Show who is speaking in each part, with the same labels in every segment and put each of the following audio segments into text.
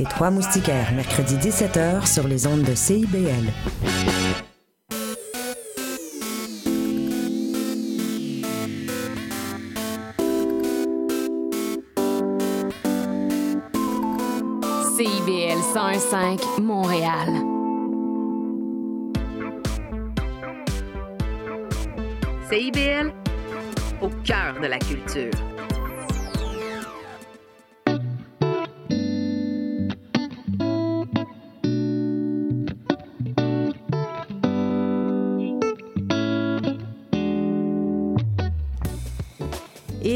Speaker 1: Les Trois Moustiquaires, mercredi 17h sur les ondes de CIBL.
Speaker 2: CIBL 101.5 Montréal.
Speaker 3: CIBL, au cœur de la culture.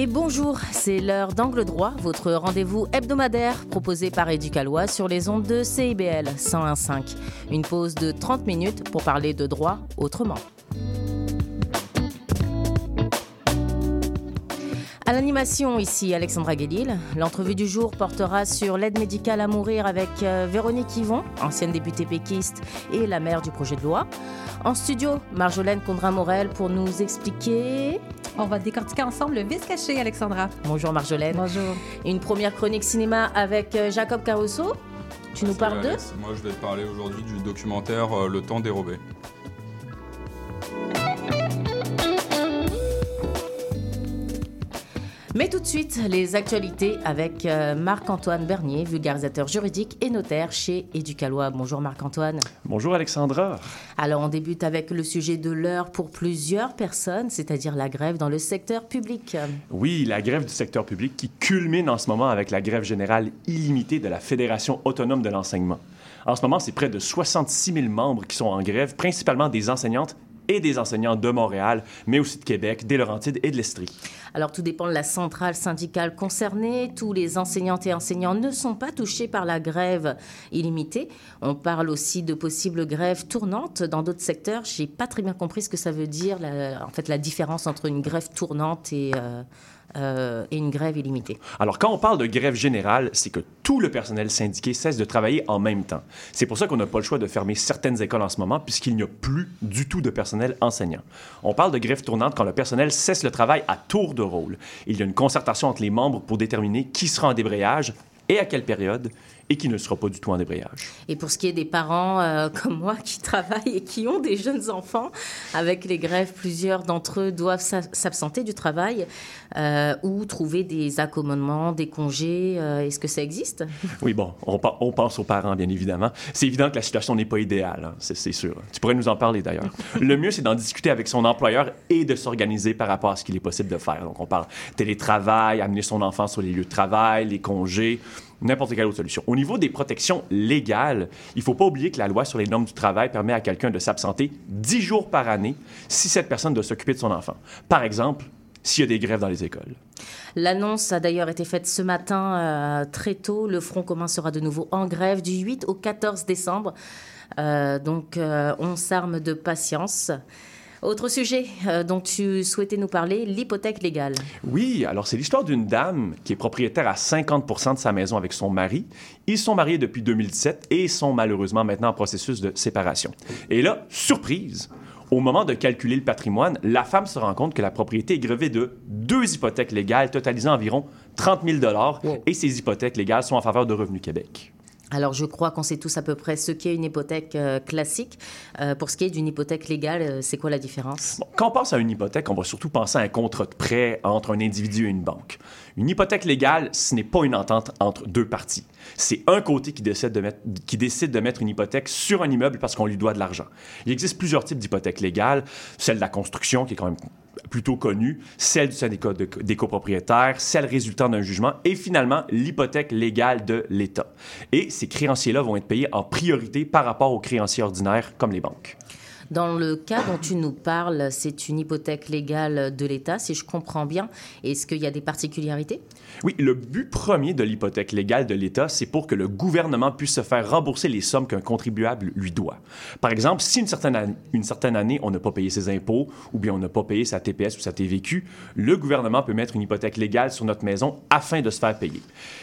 Speaker 4: Et bonjour, c'est l'heure d'Angle Droit, votre rendez-vous hebdomadaire proposé par Éducalois sur les ondes de CIBL 101.5. Une pause de 30 minutes pour parler de droit autrement. À l'animation, ici Alexandra Guélil. L'entrevue du jour portera sur l'aide médicale à mourir avec euh, Véronique Yvon, ancienne députée péquiste et la maire du projet de loi. En studio, Marjolaine Condrin-Morel pour nous expliquer.
Speaker 5: On va décortiquer ensemble le vice caché, Alexandra.
Speaker 4: Bonjour Marjolaine.
Speaker 5: Bonjour.
Speaker 4: Une première chronique cinéma avec euh, Jacob Caruso. Tu nous parles de.
Speaker 6: Moi, je vais te parler aujourd'hui du documentaire euh, Le temps dérobé.
Speaker 4: Mais tout de suite, les actualités avec euh, Marc-Antoine Bernier, vulgarisateur juridique et notaire chez Éducalois. Bonjour Marc-Antoine.
Speaker 7: Bonjour Alexandra.
Speaker 4: Alors on débute avec le sujet de l'heure pour plusieurs personnes, c'est-à-dire la grève dans le secteur public.
Speaker 7: Oui, la grève du secteur public qui culmine en ce moment avec la grève générale illimitée de la Fédération autonome de l'enseignement. En ce moment, c'est près de 66 000 membres qui sont en grève, principalement des enseignantes et des enseignants de Montréal, mais aussi de Québec, des Laurentides et de l'Estrie.
Speaker 4: Alors tout dépend de la centrale syndicale concernée. Tous les enseignantes et enseignants ne sont pas touchés par la grève illimitée. On parle aussi de possibles grèves tournantes dans d'autres secteurs. J'ai pas très bien compris ce que ça veut dire, la- en fait, la différence entre une grève tournante et, euh, euh, et une grève illimitée.
Speaker 7: Alors, quand on parle de grève générale, c'est que tout le personnel syndiqué cesse de travailler en même temps. C'est pour ça qu'on n'a pas le choix de fermer certaines écoles en ce moment, puisqu'il n'y a plus du tout de personnel enseignant. On parle de grève tournante quand le personnel cesse le travail à tour de rôle. Il y a une concertation entre les membres pour déterminer qui sera en débrayage et à quelle période, et qui ne sera pas du tout en débrayage.
Speaker 4: Et pour ce qui est des parents euh, comme moi qui travaillent et qui ont des jeunes enfants, avec les grèves, plusieurs d'entre eux doivent s'a- s'absenter du travail euh, ou trouver des accommodements, des congés. Euh, Est-ce que ça existe?
Speaker 7: Oui, bon, on, pense aux parents, bien évidemment. C'est évident que la situation n'est pas idéale, hein, c'est sûr. Tu pourrais nous en parler d'ailleurs. Le mieux, c'est d'en discuter avec son employeur et de s'organiser par rapport à ce qu'il est possible de faire. Donc, on parle télétravail, amener son enfant sur les lieux de travail, les congés, n'importe quelle autre solution. Au niveau des protections légales, il ne faut pas oublier que la loi sur les normes du travail permet à quelqu'un de s'absenter 10 jours par année si cette personne doit s'occuper de son enfant. Par exemple, s'il y a des grèves dans les écoles.
Speaker 4: L'annonce a d'ailleurs été faite ce matin euh, très tôt. Le Front commun sera de nouveau en grève du 8 au 14 décembre. Euh, donc, euh, on s'arme de patience. Autre sujet euh, dont tu souhaitais nous parler, l'hypothèque légale.
Speaker 7: Oui, alors c'est l'histoire d'une dame qui est propriétaire à 50% de sa maison avec son mari. Ils sont mariés depuis 2017 et sont malheureusement maintenant en processus de séparation. Et là, surprise, au moment de calculer le patrimoine, la femme se rend compte que la propriété est grevée de deux hypothèques légales totalisant environ 30 000 et ces hypothèques légales sont en faveur de Revenu Québec.
Speaker 4: Alors, je crois qu'on sait tous à peu près ce qu'est une hypothèque euh, classique. Euh, pour ce qui est d'une hypothèque légale, euh, c'est quoi la différence?
Speaker 7: Quand on pense à une hypothèque, on va surtout penser à un contrat de prêt entre un individu et une banque. Une hypothèque légale, ce n'est pas une entente entre deux parties. C'est un côté qui décide, de mettre, qui décide de mettre une hypothèque sur un immeuble parce qu'on lui doit de l'argent. Il existe plusieurs types d'hypothèques légales. Celle de la construction, qui est quand même plutôt connue, celle du syndicat de- des copropriétaires, celle résultant d'un jugement, et finalement l'hypothèque légale de l'État. Et ces créanciers-là vont être payés en priorité par rapport aux créanciers ordinaires comme les banques.
Speaker 4: Dans le cas dont tu nous parles, c'est une hypothèque légale de l'État, si je comprends bien. Est-ce qu'il y a des particularités?
Speaker 7: Oui, le but premier de l'hypothèque légale de l'État, c'est pour que le gouvernement puisse se faire rembourser les sommes qu'un contribuable lui doit. Par exemple, si une certaine, année, on n'a pas payé ses impôts, ou bien on n'a pas payé sa TPS ou sa TVQ, le gouvernement peut mettre une hypothèque légale sur notre maison afin de se faire payer.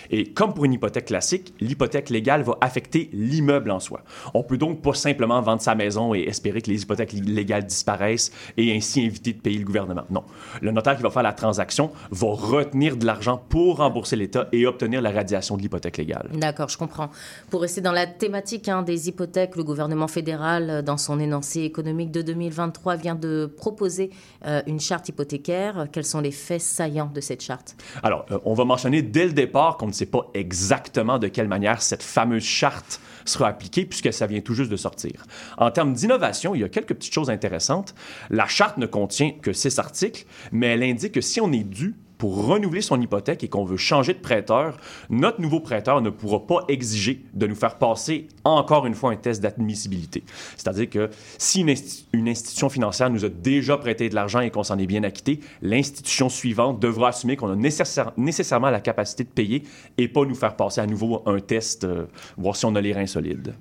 Speaker 7: Et comme pour une hypothèque classique, l'hypothèque légale va affecter l'immeuble en soi. On peut donc pas simplement vendre sa maison et espérer que les les hypothèques légales disparaissent et ainsi éviter de payer le gouvernement. Non. Le notaire qui va faire la transaction va retenir de l'argent pour rembourser l'État et obtenir la radiation de l'hypothèque légale.
Speaker 4: D'accord, je comprends. Pour rester dans la thématique hein, des hypothèques, le gouvernement fédéral, euh, dans son énoncé économique de 2023, vient de proposer euh, une charte hypothécaire. Quels sont les faits saillants de cette charte?
Speaker 7: Alors, euh, on va mentionner dès le départ qu'on ne sait pas exactement de quelle manière cette fameuse charte sera appliquée puisque ça vient tout juste de sortir. En termes d'innovation, il y a quelques petites choses intéressantes. La charte ne contient que six articles, mais elle indique que si on est dû pour renouveler son hypothèque et qu'on veut changer de prêteur, notre nouveau prêteur ne pourra pas exiger de nous faire passer encore une fois un test d'admissibilité. C'est-à-dire que si une, institution financière nous a déjà prêté de l'argent et qu'on s'en est bien acquitté, l'institution suivante devra assumer qu'on a nécessairement la capacité de payer et pas nous faire passer à nouveau un test, euh, voir si on a les reins solides.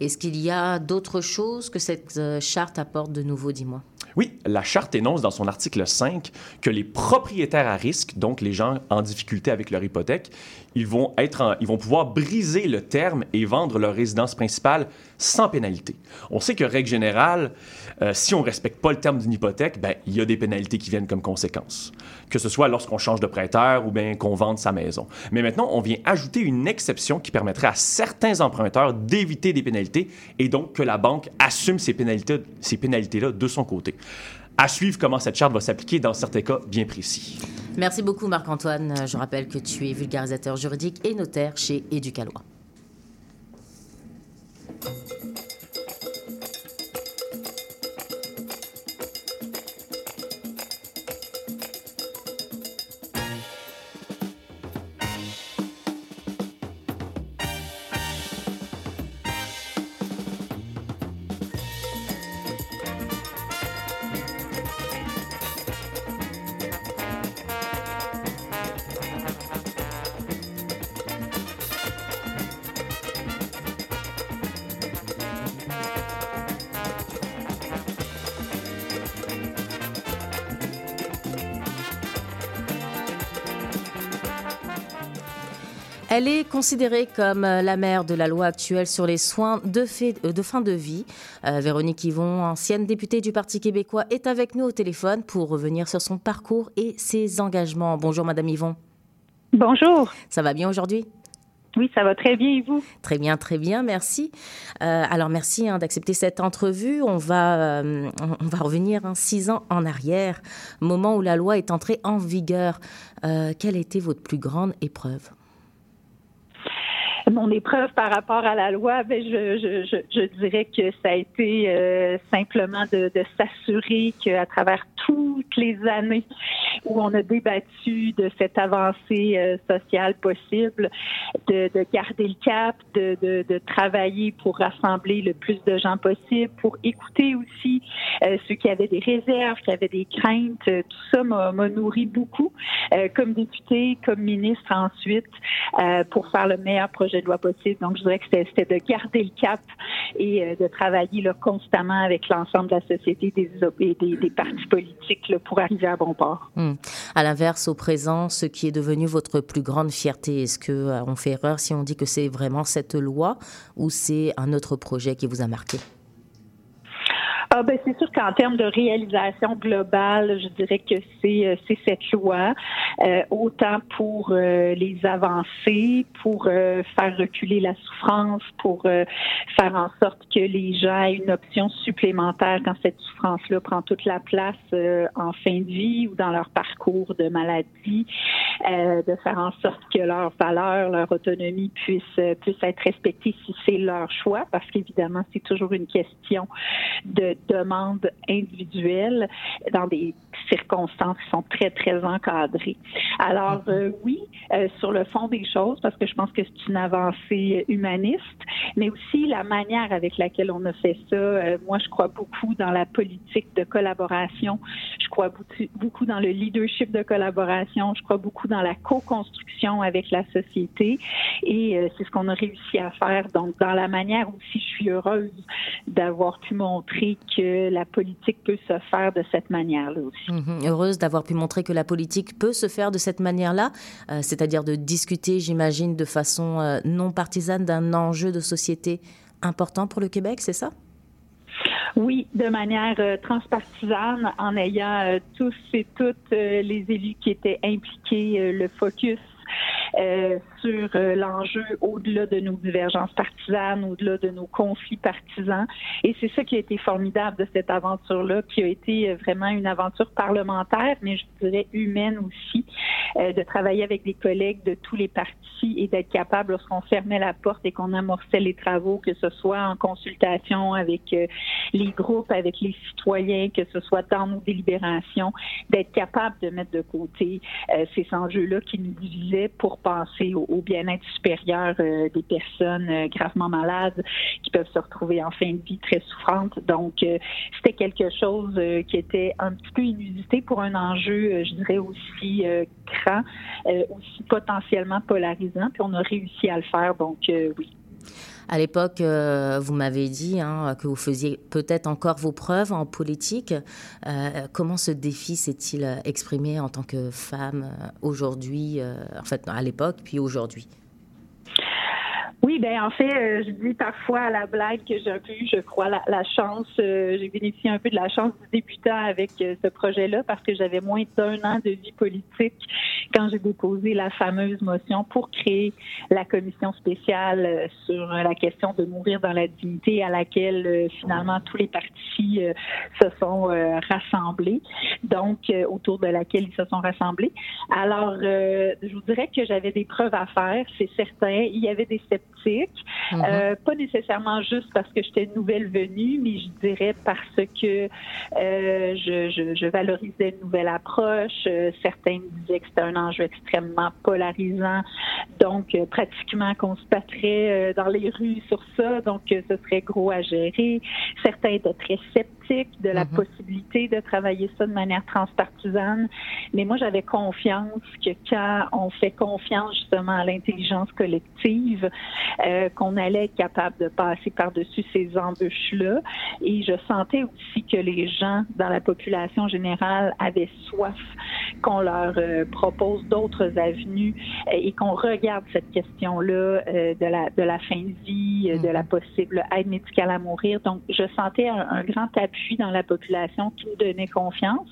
Speaker 4: Est-ce qu'il y a d'autres choses que cette euh, charte apporte de nouveau, dis-moi?
Speaker 7: Oui, la charte énonce dans son article 5 que les propriétaires à risque, donc les gens en difficulté avec leur hypothèque, ils vont, être ils vont pouvoir briser le terme et vendre leur résidence principale sans pénalité. On sait que, règle générale, euh, si on ne respecte pas le terme d'une hypothèque, ben, il y a des pénalités qui viennent comme conséquence, que ce soit lorsqu'on change de prêteur ou bien qu'on vende sa maison. Mais maintenant, on vient ajouter une exception qui permettrait à certains emprunteurs d'éviter des pénalités et donc que la banque assume ces pénalités-là ces pénalités de son côté. À suivre comment cette charte va s'appliquer dans certains cas bien précis.
Speaker 4: Merci beaucoup, Marc-Antoine. Je rappelle que tu es vulgarisateur juridique et notaire chez Éducalois. Elle est considérée comme euh, la mère de la loi actuelle sur les soins de, euh, fin de vie. Euh, Véronique Yvon, ancienne députée du Parti québécois, est avec nous au téléphone pour revenir sur son parcours et ses engagements. Bonjour, Madame Yvon.
Speaker 8: Bonjour.
Speaker 4: Ça va bien aujourd'hui?
Speaker 8: Oui, ça va très bien et vous?
Speaker 4: Très bien, très bien, merci. alors, merci hein, d'accepter cette entrevue. On va, on va revenir hein, six ans en arrière, moment où la loi est entrée en vigueur. quelle été votre plus grande épreuve?
Speaker 8: mon épreuve par rapport à la loi, ben je, dirais que ça a été euh, simplement de, s'assurer qu'à travers toutes les années où on a débattu de cette avancée euh, sociale possible, de, de, garder le cap, de, travailler pour rassembler le plus de gens possible, pour écouter aussi euh, ceux qui avaient des réserves, qui avaient des craintes. Tout ça m'a nourri beaucoup comme député, comme ministre ensuite, pour faire le meilleur projet de loi possible. Donc, je dirais que c'était de garder le cap et euh, de travailler là, constamment avec l'ensemble de la société, des, des, partis politiques pour arriver à bon port.
Speaker 4: Hmm. À l'inverse, au présent, ce qui est devenu votre plus grande fierté, est-ce qu'on euh, fait erreur si on dit que c'est vraiment cette loi ou c'est un autre projet qui vous a marqué?
Speaker 8: Ah ben c'est sûr qu'en termes de réalisation globale, je dirais que c'est euh, c'est cette loi, euh, autant pour euh, les avancées, pour faire reculer la souffrance, pour faire en sorte que les gens aient une option supplémentaire quand cette souffrance-là prend toute la place en fin de vie ou dans leur parcours de maladie, de faire en sorte que leurs valeurs, leur autonomie puissent puissent être respectées si c'est leur choix, parce qu'évidemment c'est toujours une question de demandes individuelles dans des circonstances qui sont très, très encadrées. Alors, mhm. euh, oui, euh, sur le fond des choses, parce que je pense que c'est une avancée humaniste, mais aussi la manière avec laquelle on a fait ça. Euh, moi, je crois beaucoup dans la politique de collaboration. Je crois beaucoup dans le leadership de collaboration. Je crois beaucoup dans la co-construction avec la société. Et c'est ce qu'on a réussi à faire. Donc, dans la manière aussi, je suis heureuse d'avoir pu montrer que la politique peut se faire de cette manière-là aussi.
Speaker 4: Mhm. Heureuse d'avoir pu montrer que la politique peut se faire de cette manière-là, euh, c'est-à-dire de discuter, j'imagine, de façon euh, non partisane d'un enjeu de société important pour le Québec, c'est ça?
Speaker 8: Oui, de manière euh, transpartisane, en ayant tous et toutes les élus qui étaient impliqués, le focus euh, sur euh, l'enjeu au-delà de nos divergences partisanes, au-delà de nos conflits partisans. Et c'est ça qui a été formidable de cette aventure-là, qui a été euh, vraiment une aventure parlementaire, mais je dirais humaine aussi, de travailler avec des collègues de tous les partis et d'être capable, lorsqu'on fermait la porte et qu'on amorçait les travaux, que ce soit en consultation avec les groupes, avec les citoyens, que ce soit dans nos délibérations, d'être capable de mettre de côté ces enjeux-là qui nous divisaient pour penser au, bien-être supérieur euh, des personnes euh, gravement malades qui peuvent se retrouver en fin de vie très souffrantes. Donc, euh, c'était quelque chose qui était un petit peu inusité pour un enjeu, je dirais, aussi grand, aussi potentiellement polarisant. Puis on a réussi à le faire. Donc, oui.
Speaker 4: À l'époque, euh, vous m'avez dit hein, que vous faisiez peut-être encore vos preuves en politique. Euh, comment ce défi s'est-il exprimé en tant que femme euh, aujourd'hui, en fait à l'époque, puis aujourd'hui?
Speaker 8: Oui, ben en fait, euh, je dis parfois à la blague que j'ai un peu eu, je crois, la, chance, euh, j'ai bénéficié un peu de la chance du débutant avec euh, ce projet-là parce que j'avais moins d'un an de vie politique quand j'ai déposé la fameuse motion pour créer la commission spéciale sur la question de mourir dans la dignité à laquelle finalement tous les partis se sont rassemblés, donc autour de laquelle ils se sont rassemblés. Alors, je vous dirais que j'avais des preuves à faire, c'est certain. Il y avait des Mhm. Euh, pas nécessairement juste parce que j'étais nouvelle venue, mais je dirais parce que euh, je, valorisais une nouvelle approche. Euh, certains me disaient que c'était un enjeu extrêmement polarisant, donc pratiquement qu'on se battrait dans les rues sur ça, donc ce serait gros à gérer. Certains étaient très sceptiques de la mhm. possibilité de travailler ça de manière transpartisane, mais moi j'avais confiance que quand on fait confiance justement à l'intelligence collective, euh, qu'on allait être capable de passer par-dessus ces embûches-là. Et je sentais aussi que les gens dans la population générale avaient soif qu'on leur euh, propose d'autres avenues euh, et qu'on regarde cette question-là de, la, de la fin de vie, de la mhm. possible aide médicale à mourir. Donc, je sentais un, un grand appui dans la population qui nous donnait confiance.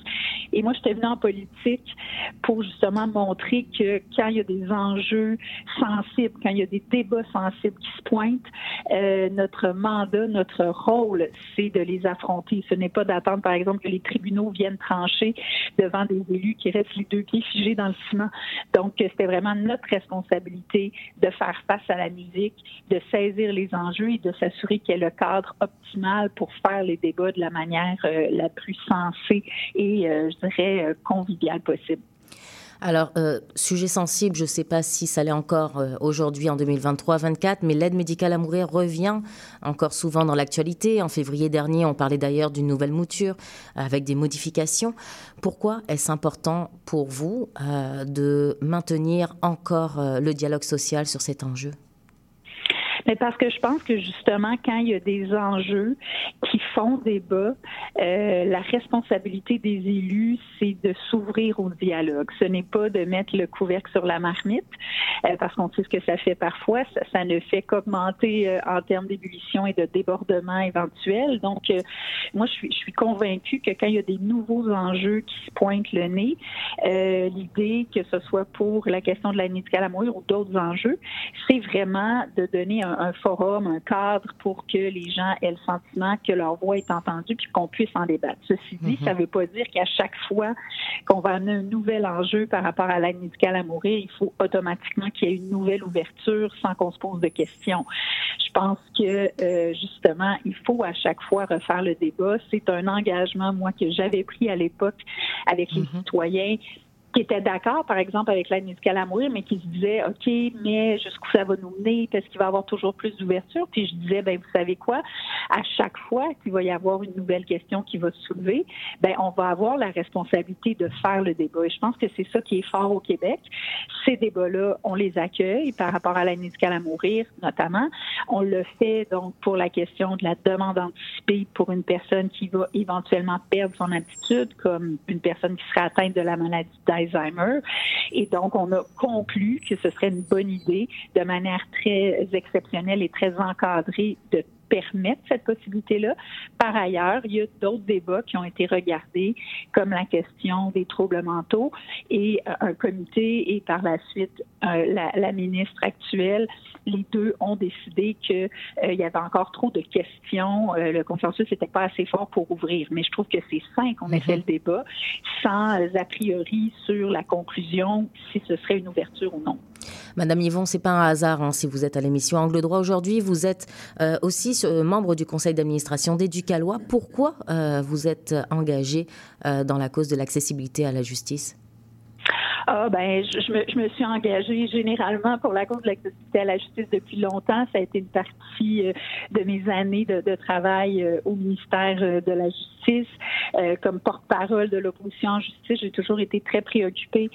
Speaker 8: Et moi, j'étais venue en politique pour justement montrer que quand il y a des enjeux sensibles, quand il y a des débats sensibles qui se pointent, euh, notre mandat, notre rôle, c'est de les affronter. Ce n'est pas d'attendre, par exemple, que les tribunaux viennent trancher devant des élus qui restent les deux pieds figés dans le ciment. Donc, c'était vraiment notre responsabilité de faire face à la musique, de saisir les enjeux et de s'assurer qu'il y ait le cadre optimal pour faire les débats de la manière euh, la plus sensée et, euh, dirais, conviviale possible.
Speaker 4: Alors, euh, sujet sensible, je ne sais pas si ça l'est encore euh, aujourd'hui en 2023-24, mais l'aide médicale à mourir revient encore souvent dans l'actualité. En février dernier, on parlait d'ailleurs d'une nouvelle mouture avec des modifications. Pourquoi est-ce important pour vous euh, de maintenir encore le dialogue social sur cet enjeu?
Speaker 8: Mais parce que je pense que justement, quand il y a des enjeux qui font débat, euh, la responsabilité des élus, c'est de s'ouvrir au dialogue. Ce n'est pas de mettre le couvercle sur la marmite, euh, parce qu'on sait ce que ça fait parfois. Ça, ne fait qu'augmenter euh, en termes d'ébullition et de débordement éventuel. Donc, moi, je suis, convaincue que quand il y a des nouveaux enjeux qui se pointent le nez, l'idée que ce soit pour la question de la médicale à mourir ou d'autres enjeux, c'est vraiment de donner un un, forum, un cadre pour que les gens aient le sentiment que leur voix est entendue puis qu'on puisse en débattre. Ceci dit, mhm. ça ne veut pas dire qu'à chaque fois qu'on va amener un nouvel enjeu par rapport à l'aide médicale à mourir, il faut automatiquement qu'il y ait une nouvelle ouverture sans qu'on se pose de questions. Je pense que euh, justement, il faut à chaque fois refaire le débat. C'est un engagement, moi, que j'avais pris à l'époque avec les mhm. citoyens qui étaient d'accord, par exemple, avec l'aide médicale à mourir, mais qui se disaient, OK, mais jusqu'où ça va nous mener? Parce qu'il va y avoir toujours plus d'ouverture. Puis je disais, ben vous savez quoi? À chaque fois qu'il va y avoir une nouvelle question qui va se soulever, ben on va avoir la responsabilité de faire le débat. Et je pense que c'est ça qui est fort au Québec. Ces débats-là, on les accueille par rapport à l'aide médicale à mourir, notamment. On le fait donc pour la question de la demande anticipée pour une personne qui va éventuellement perdre son aptitude, comme une personne qui serait atteinte de la maladie Et donc, on a conclu que ce serait une bonne idée, de manière très exceptionnelle et très encadrée, de permettre cette possibilité-là. Par ailleurs, il y a d'autres débats qui ont été regardés, comme la question des troubles mentaux, et euh, un comité et par la suite euh, la, la, ministre actuelle, les deux ont décidé qu'il euh, y avait encore trop de questions. Euh, le consensus n'était pas assez fort pour ouvrir. Mais je trouve que c'est sain qu'on ait mm-hmm. fait le débat sans a priori sur la conclusion si ce serait une ouverture ou non.
Speaker 4: Madame Yvon, c'est pas un hasard hein, si vous êtes à l'émission Angle droit aujourd'hui. Vous êtes aussi membre du conseil d'administration d'Éducalois. Pourquoi vous êtes engagé dans la cause de l'accessibilité à la justice?
Speaker 8: Ah, ben, je, me, je, me, suis engagée généralement pour la cause de l'accessibilité à la justice depuis longtemps. Ça a été une partie euh, de mes années de, de travail euh, au ministère euh, de la Justice. comme porte-parole de l'opposition en justice, j'ai toujours été très préoccupée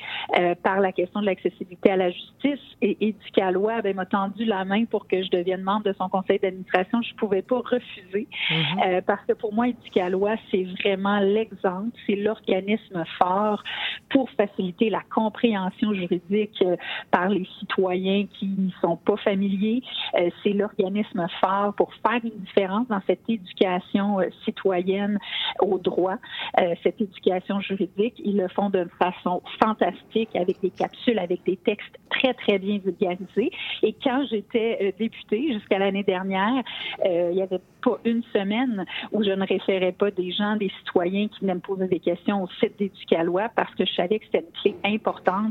Speaker 8: par la question de l'accessibilité à la justice. Et Éducalois ben, m'a tendu la main pour que je devienne membre de son conseil d'administration. Je ne pouvais pas refuser mm-hmm. parce que pour moi, Éducalois, c'est vraiment l'exemple, c'est l'organisme fort pour faciliter la compréhension juridique euh, par les citoyens qui n'y sont pas familiers. Euh, c'est l'organisme phare pour faire une différence dans cette éducation euh, citoyenne au droit, cette éducation juridique. Ils le font de façon fantastique avec des capsules, avec des textes très, très bien vulgarisés. Et quand j'étais députée jusqu'à l'année dernière, il y avait pas une semaine où je ne référais pas des gens, des citoyens qui venaient me poser des questions au site d'Éducalois parce que je savais que c'était une clé importante quand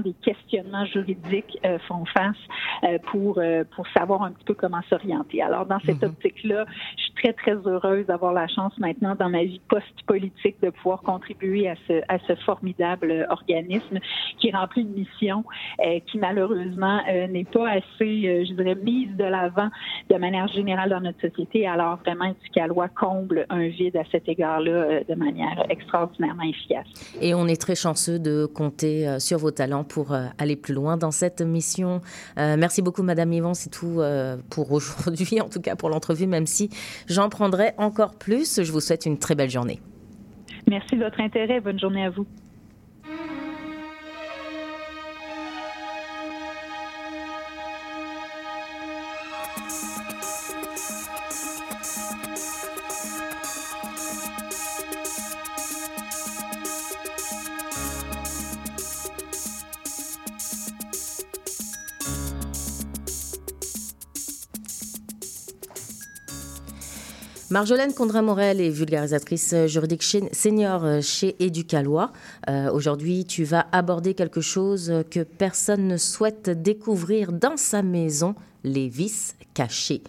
Speaker 8: des questionnements juridiques euh, font face euh, pour, euh, pour savoir un petit peu comment s'orienter. Alors, dans cette mhm. optique-là, je très, très heureuse d'avoir la chance maintenant dans ma vie post-politique de pouvoir contribuer à ce, à ce formidable organisme qui remplit une mission qui, malheureusement, n'est pas assez, je dirais, mise de l'avant de manière générale dans notre société. Alors, vraiment, Éducalois comble un vide à cet égard-là de manière extraordinairement efficace.
Speaker 4: Et on est très chanceux de compter euh, sur vos talents pour euh, aller plus loin dans cette mission. Euh, merci beaucoup, Madame Yvon. C'est tout pour aujourd'hui, en tout cas pour l'entrevue, même si j'en prendrai encore plus. Je vous souhaite une très belle journée.
Speaker 8: Merci de votre intérêt. Bonne journée à vous.
Speaker 4: Marjolaine Condra-Morel est vulgarisatrice juridique senior euh, chez Éducalois. Euh, aujourd'hui, tu vas aborder quelque chose que personne ne souhaite découvrir dans sa maison, les vices cachés.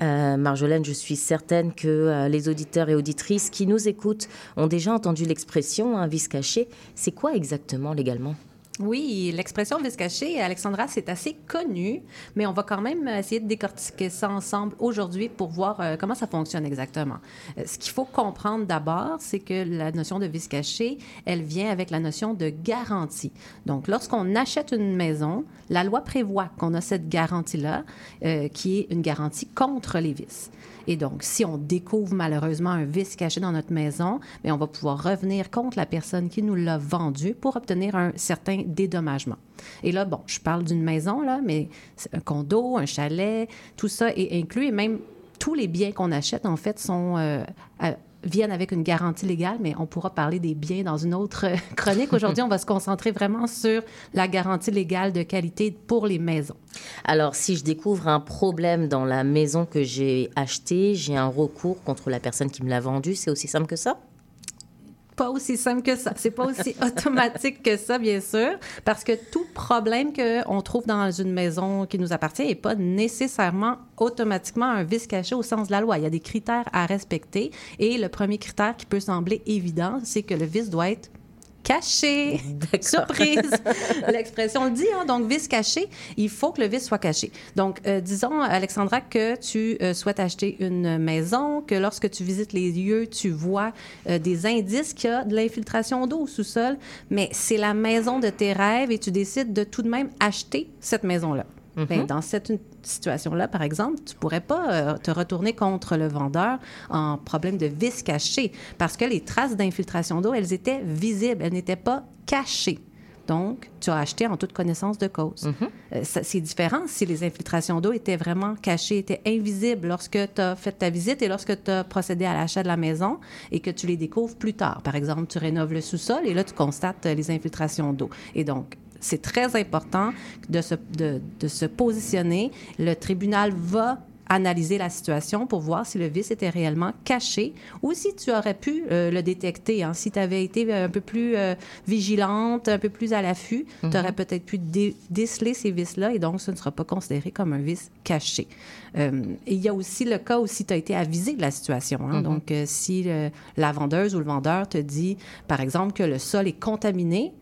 Speaker 4: Euh, Marjolaine, je suis certaine que les auditeurs et auditrices qui nous écoutent ont déjà entendu l'expression un vice caché. C'est quoi exactement légalement?
Speaker 5: Oui, l'expression vice caché, Alexandra, c'est assez connu, mais on va quand même essayer de décortiquer ça ensemble aujourd'hui pour voir euh, comment ça fonctionne exactement. Euh, ce qu'il faut comprendre d'abord, c'est que la notion de vice caché, elle vient avec la notion de garantie. Donc, lorsqu'on achète une maison, la loi prévoit qu'on a cette garantie-là, euh, qui est une garantie contre les vices. Et donc, si on découvre malheureusement un vice caché dans notre maison, mais on va pouvoir revenir contre la personne qui nous l'a vendu pour obtenir un certain dédommagement. Et là, bon, je parle d'une maison, là, mais un condo, un chalet, tout ça est inclus et même tous les biens qu'on achète, en fait, sont euh, viennent avec une garantie légale, mais on pourra parler des biens dans une autre chronique. Aujourd'hui, on va se concentrer vraiment sur la garantie légale de qualité pour les maisons.
Speaker 4: Alors, si je découvre un problème dans la maison que j'ai achetée, j'ai un recours contre la personne qui me l'a vendue. C'est aussi simple que ça?
Speaker 5: Pas aussi simple que ça. C'est pas aussi automatique que ça, bien sûr, parce que tout problème qu'on trouve dans une maison qui nous appartient n'est pas nécessairement automatiquement un vice caché au sens de la loi. Il y a des critères à respecter et le premier critère qui peut sembler évident, c'est que le vice doit être caché. Surprise! L'expression le dit, hein? donc vice caché, il faut que le vice soit caché. Donc, euh, disons, Alexandra, que tu euh, souhaites acheter une maison, que lorsque tu visites les lieux, tu vois euh, des indices qu'il y a de l'infiltration d'eau au sous-sol, mais c'est la maison de tes rêves et tu décides de tout de même acheter cette maison-là. Ben, mhm. dans cette situation-là, par exemple, tu pourrais pas euh, te retourner contre le vendeur en problème de vis caché parce que les traces d'infiltration d'eau, elles étaient visibles, elles n'étaient pas cachées. Donc, tu as acheté en toute connaissance de cause. Euh, ça- c'est différent si les infiltrations d'eau étaient vraiment cachées, étaient invisibles lorsque tu as fait ta visite et lorsque tu as procédé à l'achat de la maison et que tu les découvres plus tard. Par exemple, tu rénoves le sous-sol et là, tu constates euh, les infiltrations d'eau. Et donc, c'est très important de se, de, de se positionner. Le tribunal va analyser la situation pour voir si le vice était réellement caché ou si tu aurais pu euh, le détecter. hein. Si tu avais été un peu plus euh, vigilante, un peu plus à l'affût, tu aurais peut-être pu dé- déceler ces vices-là et donc ce ne sera pas considéré comme un vice caché. Euh, et il y a aussi le cas où si tu as été avisé de la situation. hein. Donc, euh, si le- la vendeuse ou le vendeur te dit, par exemple, que le sol est contaminé,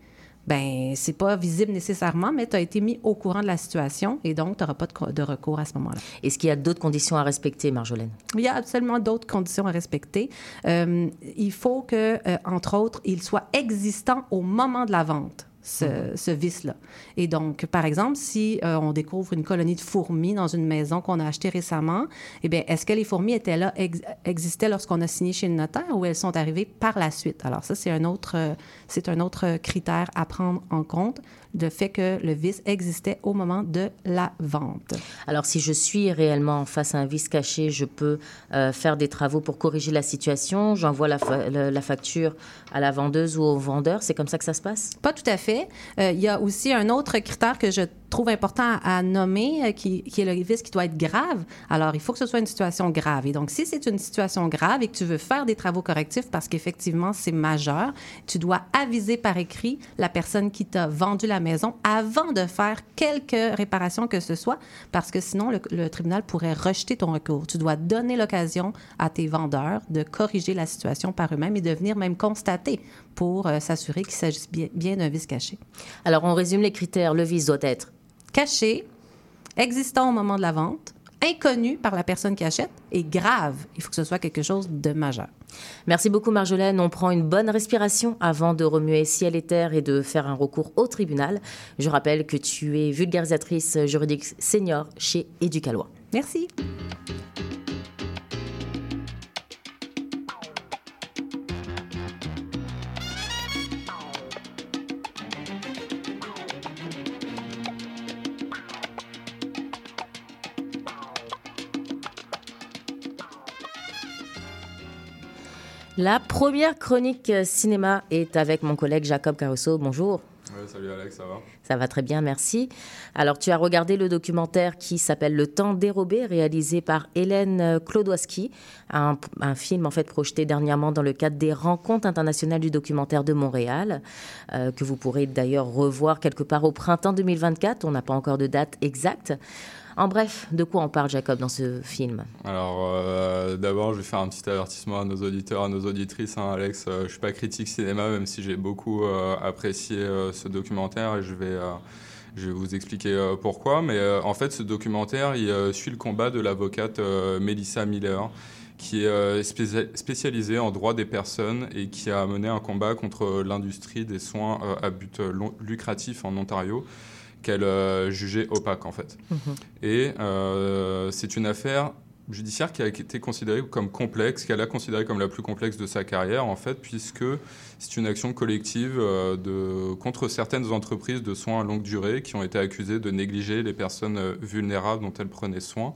Speaker 5: ben c'est pas visible nécessairement, mais tu as été mis au courant de la situation et donc tu n'auras pas de, co- de recours à ce moment-là.
Speaker 4: Est-ce qu'il y a d'autres conditions à respecter, Marjolaine?
Speaker 5: Il y a absolument d'autres conditions à respecter. Euh, il faut que, euh, entre autres, il soit existant au moment de la vente. Ce, ce vice-là. Et donc, par exemple, si euh, on découvre une colonie de fourmis dans une maison qu'on a achetée récemment, eh bien, est-ce que les fourmis étaient là, ex- existaient lorsqu'on a signé chez le notaire ou elles sont arrivées par la suite? Alors ça, c'est un autre, euh, c'est un autre critère à prendre en compte, le fait que le vice existait au moment de la vente.
Speaker 4: Alors, si je suis réellement face à un vice caché, je peux euh, faire des travaux pour corriger la situation. J'envoie la, fa- le- la facture à la vendeuse ou au vendeur. C'est comme ça que ça se passe?
Speaker 5: Pas tout à fait. Euh, il y a aussi un autre critère que je trouve important à, nommer, euh, qui, qui est le vice qui doit être grave. Alors, il faut que ce soit une situation grave. Et donc, si c'est une situation grave et que tu veux faire des travaux correctifs parce qu'effectivement, c'est majeur, tu dois aviser par écrit la personne qui t'a vendu la maison avant de faire quelque réparation que ce soit, parce que sinon, le, le tribunal pourrait rejeter ton recours. Tu dois donner l'occasion à tes vendeurs de corriger la situation par eux-mêmes et de venir même constater pour euh, s'assurer qu'il s'agisse bien, bien d'un vice caché.
Speaker 4: Alors, on résume les critères. Le vice doit être
Speaker 5: Caché, existant au moment de la vente, inconnu par la personne qui achète et grave. Il faut que ce soit quelque chose de majeur.
Speaker 4: Merci beaucoup, Marjolaine. On prend une bonne respiration avant de remuer ciel et terre et de faire un recours au tribunal. Je rappelle que tu es vulgarisatrice juridique senior chez Éducalois.
Speaker 5: Merci.
Speaker 4: La première chronique euh, cinéma est avec mon collègue Jacob Caruso. Bonjour.
Speaker 6: Ouais, salut Alex, ça va?
Speaker 4: Ça va très bien, merci. Alors, tu as regardé le documentaire qui s'appelle Le temps dérobé, réalisé par Hélène Klodowski, un, un film en fait projeté dernièrement dans le cadre des Rencontres internationales du documentaire de Montréal, euh, que vous pourrez d'ailleurs revoir quelque part au printemps 2024. On n'a pas encore de date exacte. En bref, de quoi on parle, Jacob, dans ce film
Speaker 6: Alors, euh, d'abord, je vais faire un petit avertissement à nos auditeurs, à nos auditrices. hein, Alex, euh, je suis pas critique cinéma, même si j'ai beaucoup euh, apprécié euh, ce documentaire et je vais, je vais vous expliquer pourquoi. Mais en fait, ce documentaire, il suit le combat de l'avocate Melissa Miller qui est spécia- spécialisée en droit des personnes et qui a mené un combat contre l'industrie des soins à but lucratif en Ontario qu'elle euh, jugeait opaque en fait. Et euh, c'est une affaire judiciaire qui a été considérée comme complexe, qu'elle a considérée comme la plus complexe de sa carrière en fait, puisque c'est une action collective euh, de, contre certaines entreprises de soins à longue durée qui ont été accusées de négliger les personnes vulnérables dont elles prenaient soin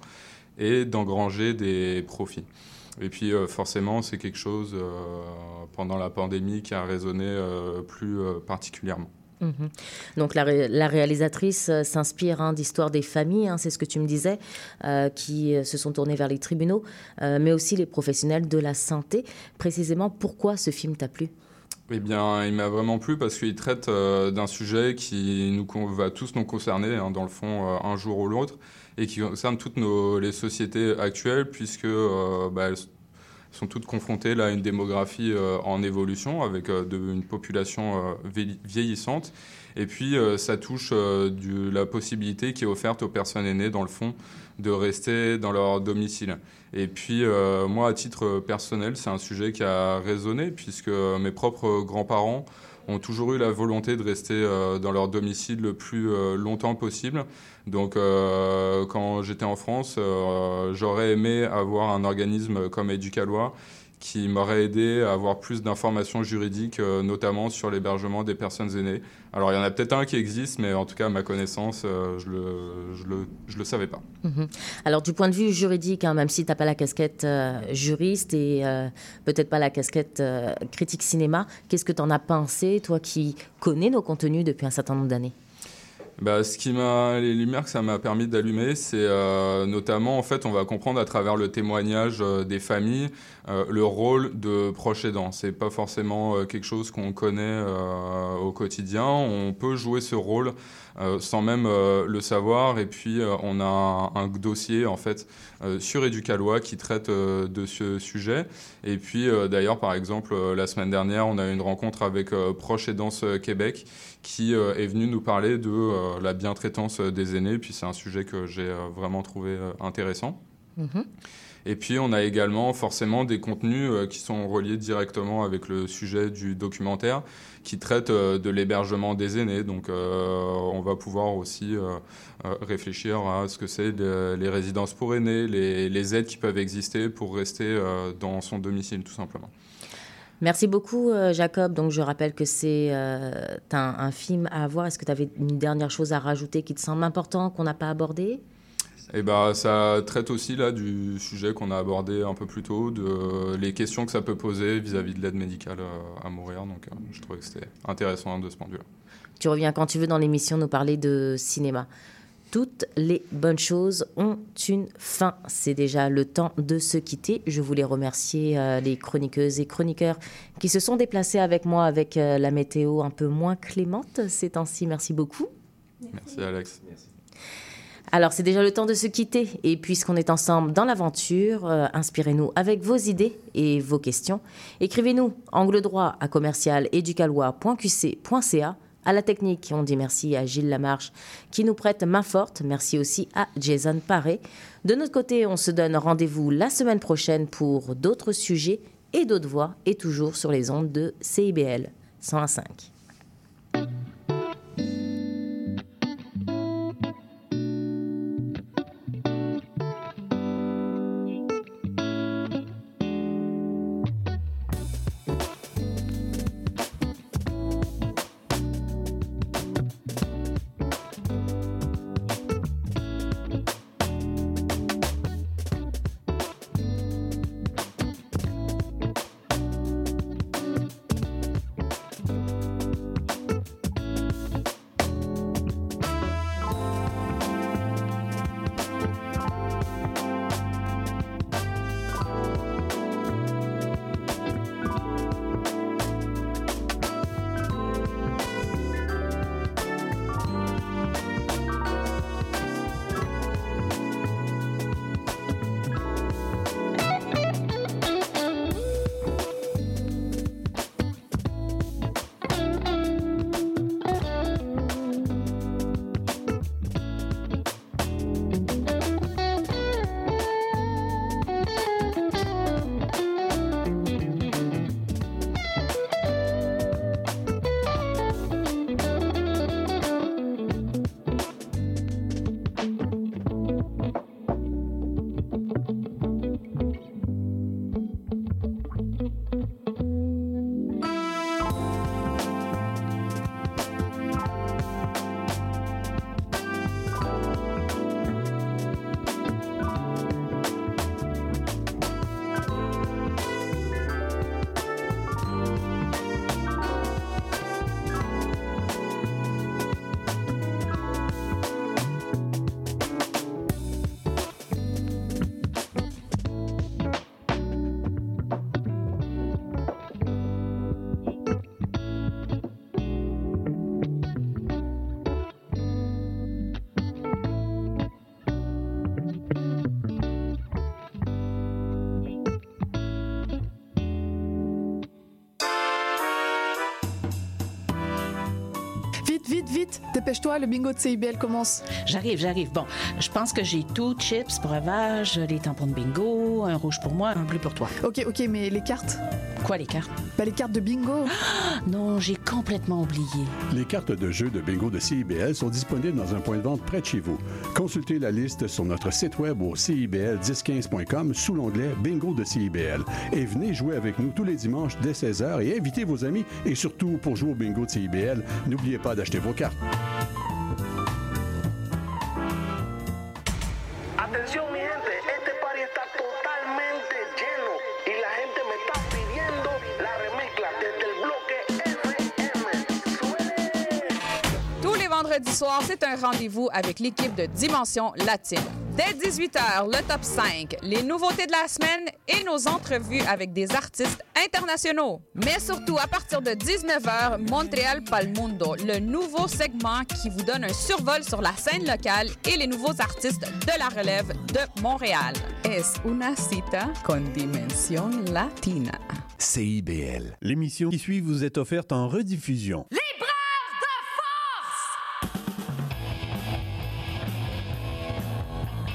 Speaker 6: et d'engranger des profits. Et puis euh, forcément, c'est quelque chose euh, pendant la pandémie qui a résonné euh, plus particulièrement.
Speaker 4: Mhm. Donc la, ré- la réalisatrice euh, s'inspire hein, d'histoires des familles, hein, c'est ce que tu me disais, euh, qui euh, se sont tournées vers les tribunaux, euh, mais aussi les professionnels de la santé. Précisément, pourquoi ce film t'a plu?
Speaker 6: Eh bien, il m'a vraiment plu parce qu'il traite euh, d'un sujet qui nous va tous nous concerner, hein, dans le fond, euh, un jour ou l'autre, et qui concerne toutes nos, les sociétés actuelles, puisque euh, bah, elles sont toutes confrontées là, à une démographie euh, en évolution, avec euh, une population euh, vie- vieillissante. Et puis, ça touche la possibilité qui est offerte aux personnes aînées, dans le fond, de rester dans leur domicile. Et puis, moi, à titre personnel, c'est un sujet qui a résonné, puisque mes propres grands-parents ont toujours eu la volonté de rester euh, dans leur domicile le plus euh, longtemps possible. Donc, euh, quand j'étais en France, j'aurais aimé avoir un organisme comme Éducalois qui m'aurait aidé à avoir plus d'informations juridiques, euh, notamment sur l'hébergement des personnes aînées. Alors il y en a peut-être un qui existe, mais en tout cas à ma connaissance, euh, je ne le, je le, je le, savais pas.
Speaker 4: Mhm. Alors du point de vue juridique, hein, même si tu n'as pas la casquette euh, juriste et peut-être pas la casquette critique cinéma, qu'est-ce que tu en as pensé, toi qui connais nos contenus depuis un certain nombre d'années?
Speaker 6: Bah, ce qui m'a, les lumières que ça m'a permis d'allumer, c'est euh, notamment, en fait, on va comprendre à travers le témoignage euh, des familles euh, le rôle de proche aidant. C'est pas forcément quelque chose qu'on connaît au quotidien. On peut jouer ce rôle sans même le savoir. Et puis, on a un, dossier, en fait, sur Éducalois qui traite de ce sujet. Et puis, d'ailleurs, par exemple, la semaine dernière, on a eu une rencontre avec Proche Aidance Québec qui est venu nous parler de euh, la bientraitance des aînés. Puis c'est un sujet que j'ai euh, vraiment trouvé euh, intéressant. Mhm. Et puis on a également forcément des contenus qui sont reliés directement avec le sujet du documentaire, qui traite de l'hébergement des aînés. Donc on va pouvoir aussi réfléchir à ce que c'est les résidences pour aînés, les, aides qui peuvent exister pour rester dans son domicile tout simplement.
Speaker 4: Merci beaucoup, euh, Jacob. Donc, je rappelle que c'est euh, un, film à voir. Est-ce que tu avais une dernière chose à rajouter qui te semble important, qu'on n'a pas abordé?
Speaker 6: Eh ben, ça traite aussi là du sujet qu'on a abordé un peu plus tôt, de les questions que ça peut poser vis-à-vis de l'aide médicale euh, à mourir. Donc, je trouvais que c'était intéressant de ce point de vue-là.
Speaker 4: Tu reviens quand tu veux dans l'émission nous parler de cinéma. Toutes les bonnes choses ont une fin. C'est déjà le temps de se quitter. Je voulais remercier euh, les chroniqueuses et chroniqueurs qui se sont déplacés avec moi avec euh, la météo un peu moins clémente ces temps-ci. Merci beaucoup.
Speaker 6: Merci, Alex.
Speaker 4: Alors, c'est déjà le temps de se quitter. Et puisqu'on est ensemble dans l'aventure, euh, inspirez-nous avec vos idées et vos questions. Écrivez-nous angle droit à commercial à la technique, on dit merci à Gilles Lamarche qui nous prête main forte. Merci aussi à Jason Paré. De notre côté, on se donne rendez-vous la semaine prochaine pour d'autres sujets et d'autres voix et toujours sur les ondes de CIBL 105.
Speaker 9: Dépêche-toi, le bingo de CIBL commence.
Speaker 10: J'arrive, j'arrive. Bon, je pense que j'ai tout, chips, breuvage, les tampons de bingo, un rouge pour moi, un bleu pour toi.
Speaker 9: Ok, ok, mais les cartes
Speaker 10: Quoi, les cartes?
Speaker 9: Bah, les cartes de bingo.
Speaker 10: non, j'ai complètement oublié.
Speaker 11: Les cartes de jeu de bingo de CIBL sont disponibles dans un point de vente près de chez vous. Consultez la liste sur notre site web au CIBL1015.com sous l'onglet Bingo de CIBL. Et venez jouer avec nous tous les dimanches dès 16h et invitez vos amis. Et surtout, pour jouer au bingo de CIBL, n'oubliez pas d'acheter vos cartes.
Speaker 12: Soirs, c'est un rendez-vous avec l'équipe de Dimension Latine. Dès 18h, le top 5, les nouveautés de la semaine et nos entrevues avec des artistes internationaux. Mais surtout, à partir de 19h, Montréal Palmundo, le nouveau segment qui vous donne un survol sur la scène locale et les nouveaux artistes de la relève de Montréal. Es una cita con dimension latina.
Speaker 13: CIBL. L'émission qui suit vous est offerte en rediffusion.
Speaker 14: Les